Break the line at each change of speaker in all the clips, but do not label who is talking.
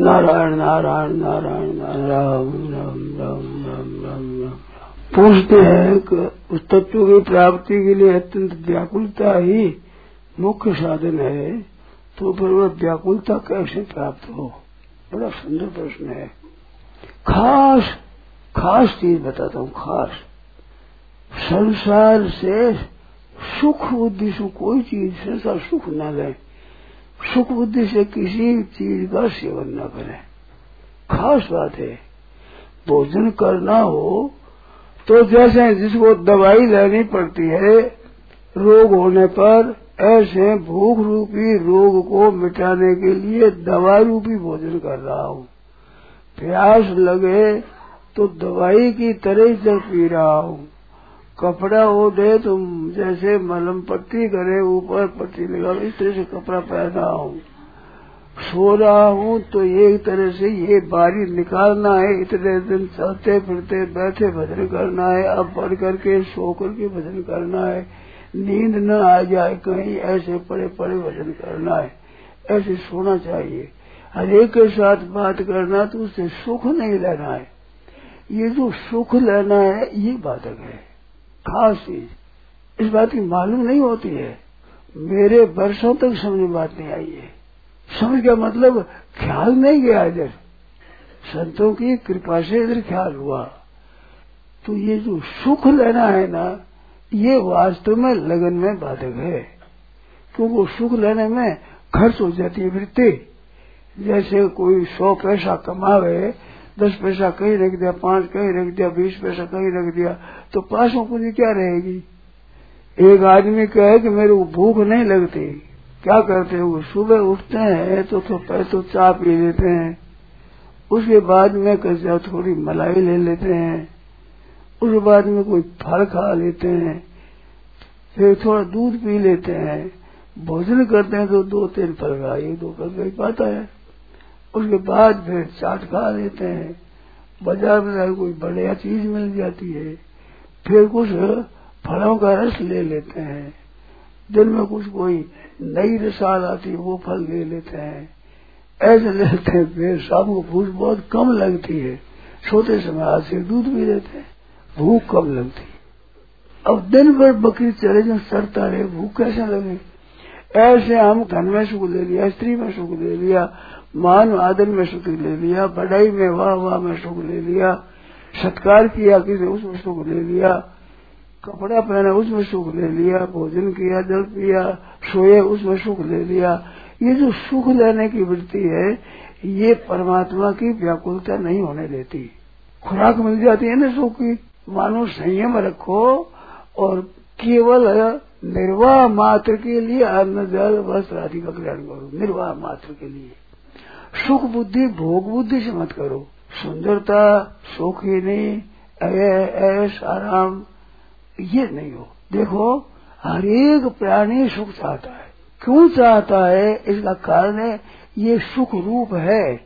नारायण नारायण नारायण राम राम राम राम राम राम। पूछते हैं कि उस तत्व की प्राप्ति के लिए अत्यंत व्याकुलता ही मुख्य साधन है तो फिर वह व्याकुलता कैसे प्राप्त हो? बड़ा सुंदर प्रश्न है। खास खास चीज़ बताता हूँ, खास। संसार से सुख बुद्धि से कोई चीज़, संसार सुख न ले सुख बुद्धि से किसी चीज़ का सेवन न करें। खास बात है, भोजन करना हो तो जैसे जिसको दवाई लेनी पड़ती है, रोग होने पर ऐसे भूख रूपी रोग को मिटाने के लिए दवा रूपी भोजन कर रहा हूँ। प्यास लगे तो दवाई की तरह जल पी रहा हूँ। कपड़ा वो दे तो जैसे मलम पट्टी करे, ऊपर पट्टी लगा इस तरह से कपड़ा पहना हूँ। सो रहा हूँ तो एक तरह से ये बारी निकालना है, इतने दिन चलते फिरते, बैठे भजन करना है, अब पढ़ करके सो करके भजन करना है। नींद न आ जाए, कहीं ऐसे पड़े पड़े भजन करना है। ऐसे सोना चाहिए। हर एक के साथ बात करना तो उससे सुख नहीं लेना है। ये जो सुख लेना है, ये बाधक है। खास चीज़। इस बात की मालूम नहीं होती है। मेरे वर्षों तक समझ में बात नहीं आई है। समझ का मतलब? ख्याल नहीं गया इधर। संतों की कृपा से इधर ख्याल हुआ। तो ये जो सुख लेना है ना, ये वास्तव में लगन में बाधक है। क्योंकि सुख लेने में खर्च हो जाती है वृत्ति। जैसे कोई सौ पैसा कमावे दस पैसा कहीं रख दिया पाँच कहीं रख दिया बीस पैसा कहीं रख दिया तो पासों पूंजी क्या रहेगी? एक आदमी कहे कि मेरे को भूख नहीं लगती। क्या करते हो? सुबह उठते हैं तो, तो तो चाय पी लेते हैं। उसके बाद में कैसे थोड़ी मलाई ले लेते हैं। उसके बाद में कोई फल खा लेते हैं। फिर थोड़ा दूध पी लेते हैं। भोजन करते हैं तो दो तीन फल खा एक दो फल खा पाता है। उसके बाद फिर चाट खा लेते हैं। बाज़ार में जाकर कोई बढ़िया चीज़ मिल जाती है, फिर कुछ फलों का रस ले लेते हैं। दिन में कुछ कोई नई रसाल आती है, वो फल ले लेते हैं। ऐसे लेते हैं, फिर शाम को भूख बहुत कम लगती है। सोते समय आज से दूध भी लेते हैं, भूख कम लगती है। अब दिन भर बकरी चले जो सड़ता रहे, भूख कैसे लगे? ऐसे हम धन में सुख ले लिया, स्त्री में सुख ले लिया मान आदर में सुख ले लिया बढ़ाई में वाह वाह में सुख ले लिया, सत्कार किया किसी उसमें सुख ले लिया, कपड़ा पहना उसमें सुख ले लिया, भोजन किया, जल पिया, सोए उसमें सुख ले लिया। ये जो सुख लेने की वृत्ति है, ये परमात्मा की व्याकुलता नहीं होने देती। खुराक मिल जाती है ना सुख की। मानो संयम रखो और केवल निर्वाह मात्र के लिए अन्न, जल, वस्त्र आदि का कल्याण करो। निर्वाह मात्र के लिए। सुख बुद्धि, भोग बुद्धि से मत करो। सुंदरता, सुख ही नहीं ऐश आराम ये नहीं हो। देखो, हर एक प्राणी सुख चाहता है। क्यों चाहता है? इसका कारण है, ये सुख रूप है।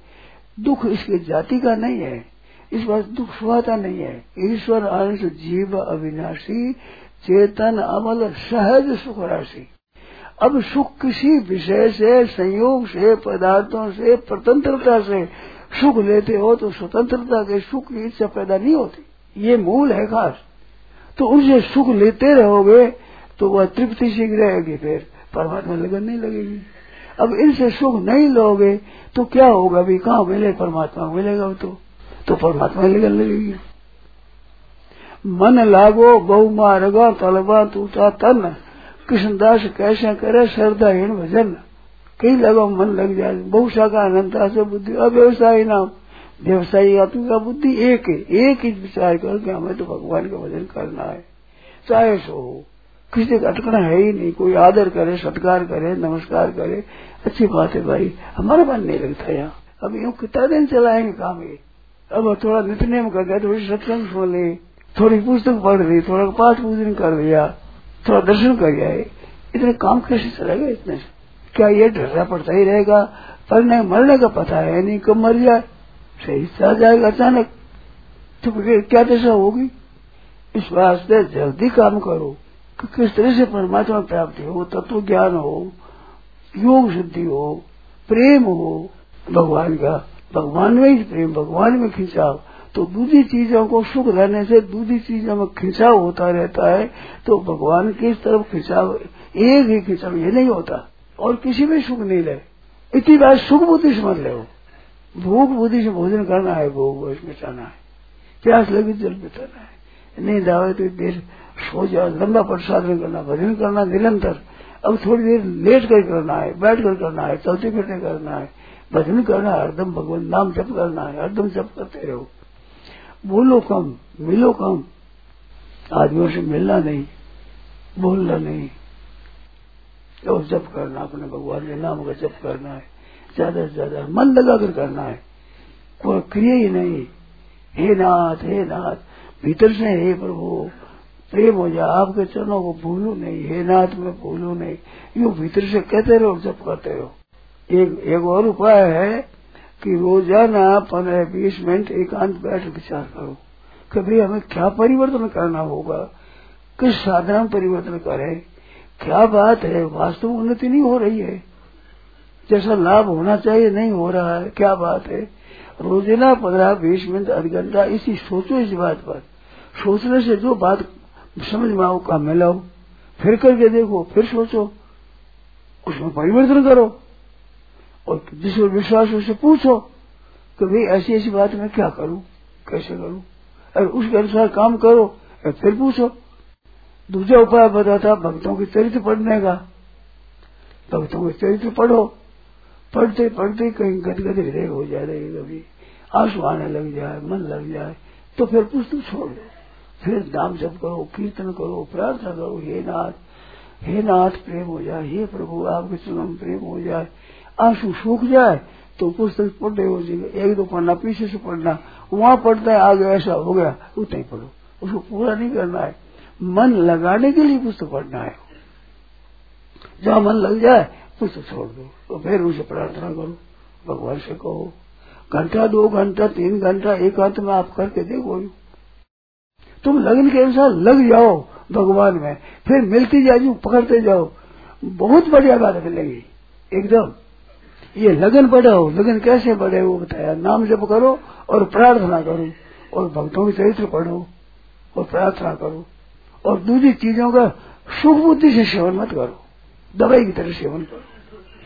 दुख इसके जाति का नहीं है। इस बार दुख सुहाता नहीं है। ईश्वर अंश जीव अविनाशी, चेतन, अमल, सहज सुख राशि। अब सुख किसी विषय से, संयोग से, पदार्थों से स्वतंत्रता से सुख लेते हो तो स्वतंत्रता के सुख की इच्छा पैदा नहीं होती। ये मूल है खास। तो उनसे सुख लेते रहोगे तो वह तृप्ति सीख रहेगी फिर। परमात्मा लगन नहीं लगेगी। अब इनसे सुख नहीं लोगे तो क्या होगा? अभी कहाँ मिले? परमात्मा मिलेगा तो। तो परमात्मा लगन लगेगी। मन लागो बहु मारगा तलबा तूता तन। कृष्णदास कैसे करे? श्रद्धाहीन भजन। कई लगो मन लग जाए। बहुशा का अनंता से बुद्धि। अव्यवसायी नाम। व्यवसायी आत्मिका बुद्धि एक है। एक ही विचार कर के हमें तो भगवान का भजन करना है। चाहे सो हो। किसी का अटकना है ही नहीं। कोई आदर करे, सत्कार करे, नमस्कार करे। अच्छी बात है भाई। हमारा मन नहीं लगता यहाँ। अब यूँ कितना दिन चलाएँगे काम ये? अब थोड़ा नित्य नियम कर गया थोड़ी सत्संग सुन ली, थोड़ी पुस्तक पढ़ ली, थोड़ा पाठ पूजन कर लिया। थोड़ा दर्शन कर जाए इतने काम कैसे चलेगा इतने क्या ये डरना पड़ता ही रहेगा? पर नहीं, मरने का पता है नहीं कब मर जाए। सही चल जाएगा अचानक। तो क्या दशा होगी? इस वास्ते जल्दी काम करो कि किस तरह से परमात्मा प्राप्ति हो, तत्व ज्ञान हो, योग सिद्धि हो, प्रेम हो। भगवान का, भगवान में ही प्रेम, भगवान में खिंचाव। तो दूसरी चीज़ों को सुख रहने से दूसरी चीज़ों में खिंचाव होता रहता है तो भगवान की तरफ़ खिंचाव एक ही खिंचाव ये नहीं होता, और किसी में सुख नहीं ले इतनी बात सुख बुद्धि समझ ले भूख बुद्धि से भोजन करना है, भोग वोष मिटाना है। प्यास लगी जल मिटाना है। नहीं आवे तो देर सो जाओ, लंबा प्रसाद करना, भजन करना, निरंतर। अब थोड़ी देर लेट कर करना है, बैठ कर करना है चलते फिरते करना है। भजन करना है, हरदम भगवान नाम जप करना है, हरदम जप करते रहो। बोलो कम, मिलो कम। आदमियों से मिलना नहीं, बोलना नहीं। और जप करना अपने भगवान के नाम का जप करना है, ज़्यादा से ज़्यादा मन लगा कर करना है। कोई क्रिया ही नहीं। हे नाथ हे नाथ, भीतर से हे प्रभु, प्रेम हो जाए, आपके चरणों को भूलू नहीं। हे नाथ, में भूलू नहीं। यू भीतर से कहते रहो जब करते रहो। एक एक और उपाय है कि रोज़ाना पंद्रह बीस मिनट एकांत बैठ विचार करो। कभी हमें क्या परिवर्तन करना होगा? किस साधन परिवर्तन करें? क्या बात है? वास्तव उन्नति नहीं हो रही है। जैसा लाभ होना चाहिए, नहीं हो रहा है, क्या बात है? रोज़ाना पंद्रह, बीस मिनट, आध घंटा, इसी सोचो इस बात पर। सोचने से जो बात समझ में आओ, काम में लाओ। फिर करके देखो, फिर सोचो। उसमें परिवर्तन करो। और जिस विश्वास उसे पूछो कि भाई, ऐसी ऐसी बात मैं क्या करूँ? कैसे करूँ? और उसके अनुसार काम करो और फिर पूछो। दूसरा उपाय बताता भक्तों के चरित्र पढ़ने का। भक्तों के चरित्र पढ़ो। पढ़ते पढ़ते कहीं गदगद हृदय हो जाए कभी। आँसू आने लग जाए, मन लग जाए तो फिर पुस्तक छोड़ दो। फिर नाम जप करो, कीर्तन करो, प्रार्थना करो, हे नाथ हे नाथ, प्रेम हो जाए, हे प्रभु, आपके चरण प्रेम हो जाए आँसू सूख जाए तो पुस्तक पढ़ते हो जाएगा एक दो पढ़ना पीछे से पढ़ना, वहाँ पढ़ता है, आगे ऐसा हो गया, उतना ही पढ़ो। उसको पूरा नहीं करना है। मन लगाने के लिए पुस्तक पढ़ना है। जहाँ मन लग जाए, पुस्तक छोड़ दो तो फिर उसे प्रार्थना करो, भगवान से कहो, घंटा, दो घंटा, तीन घंटा, एक अंत में आप करके देखो। तुम लगन के अनुसार लग जाओ भगवान में, फिर मिलती जाओ पकड़ते जाओ। बहुत बढ़िया बात मिलेगी एकदम। ये लगन बढ़ाओ लगन कैसे बढ़े वो बताया। नाम जप करो और प्रार्थना करो और भक्तों के चरित्र पढ़ो और प्रार्थना करो और दूसरी चीज़ों का सुख बुद्धि से सेवन मत करो। दवाई की तरह सेवन करो।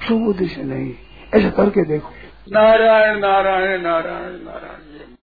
सुख बुद्धि से नहीं। ऐसा करके देखो।
नारायण नारायण नारायण नारायण।